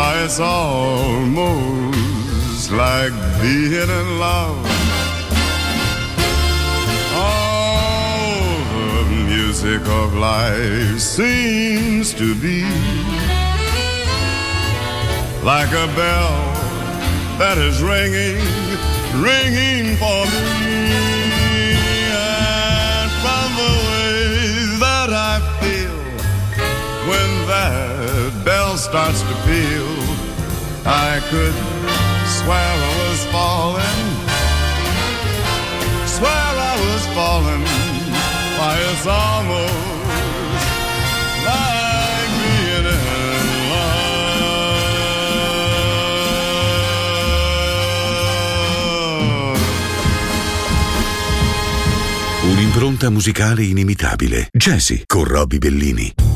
Why, it's almost like being in love. All the music of life seems to be like a bell that is ringing, ringing for me. Starts to peal, I could swear I was falling, swear I was falling. Why, it's almost like. Un'impronta musicale inimitabile. Jazzy con Robbie Bellini.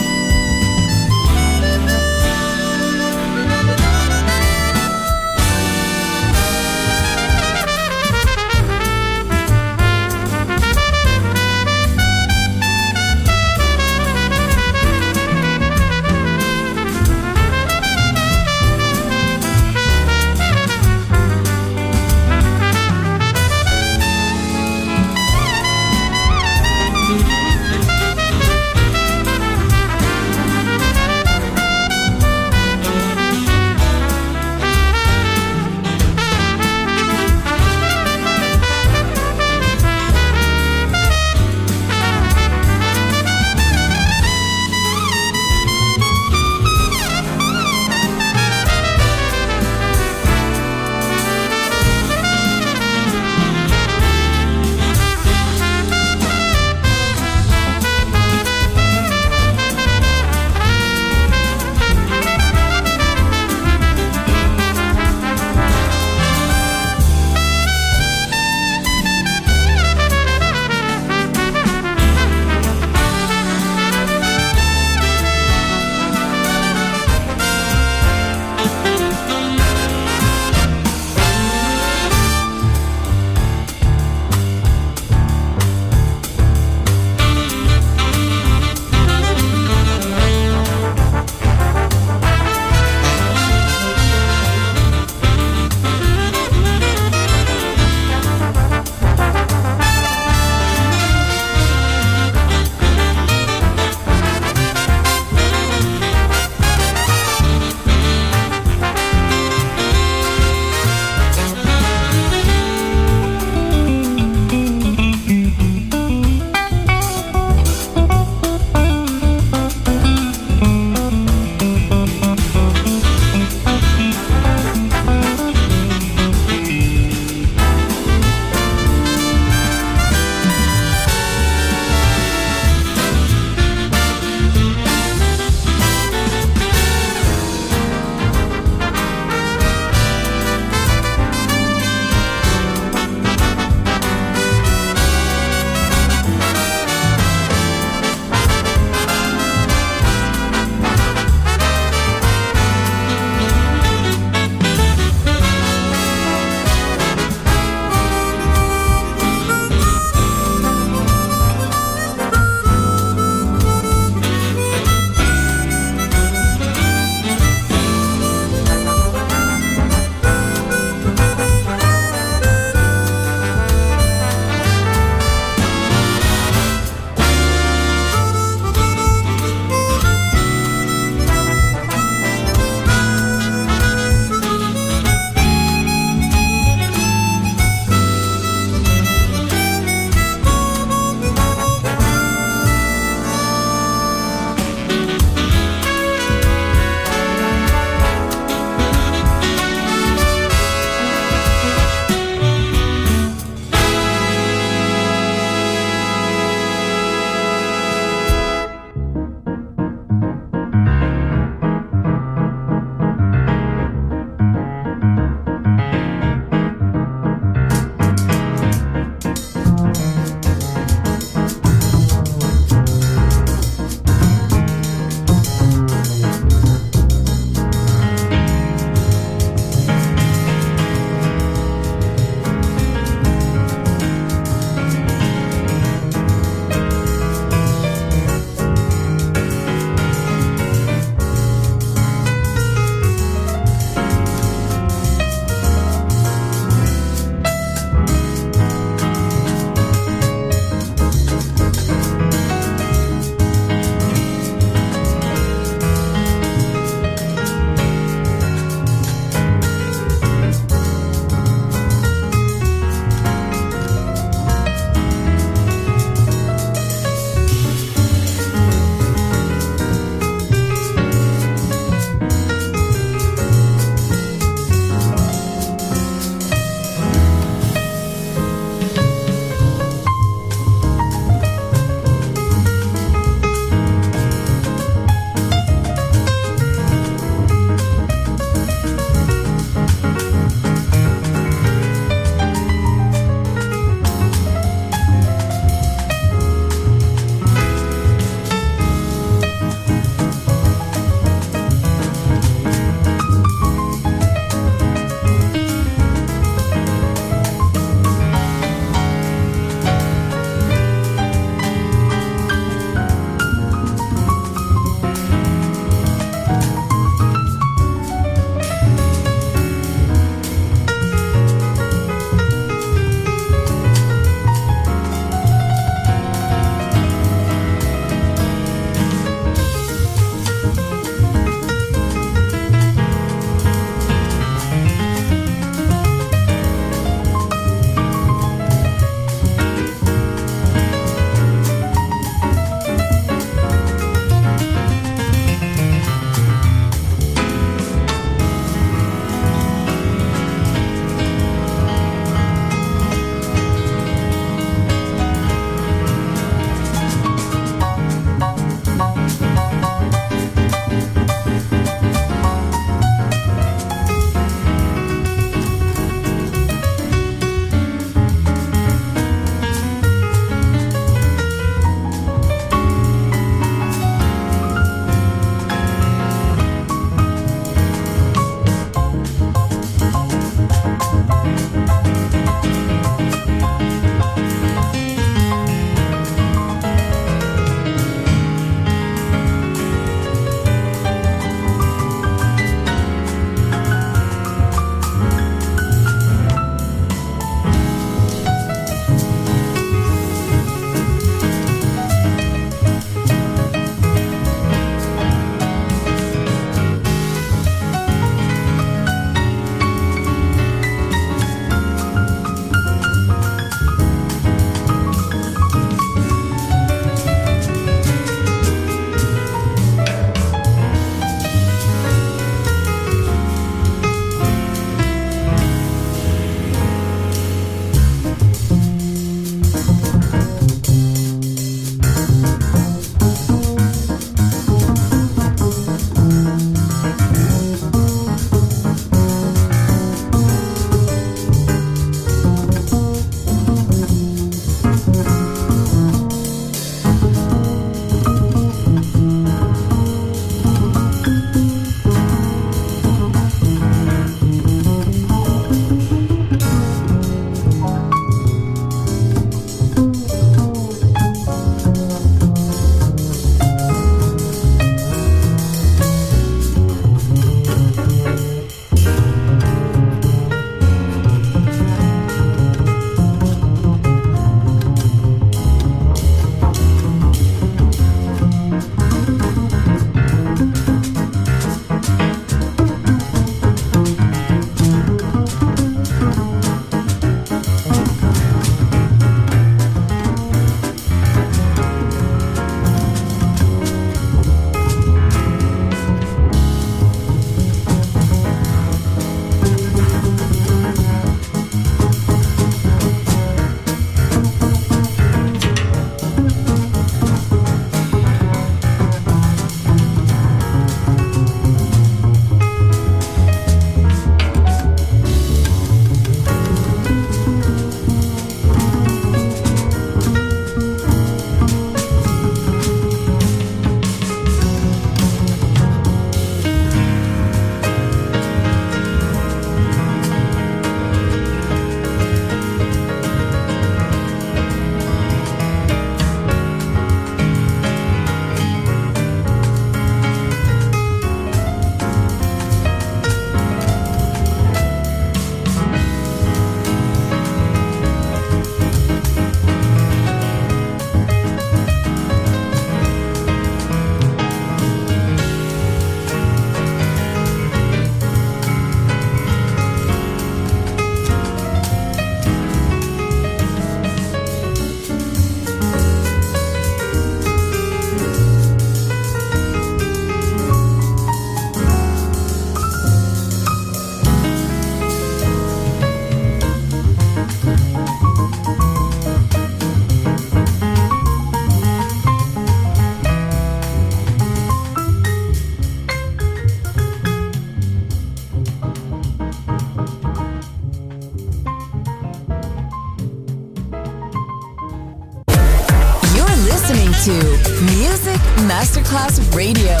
Radio,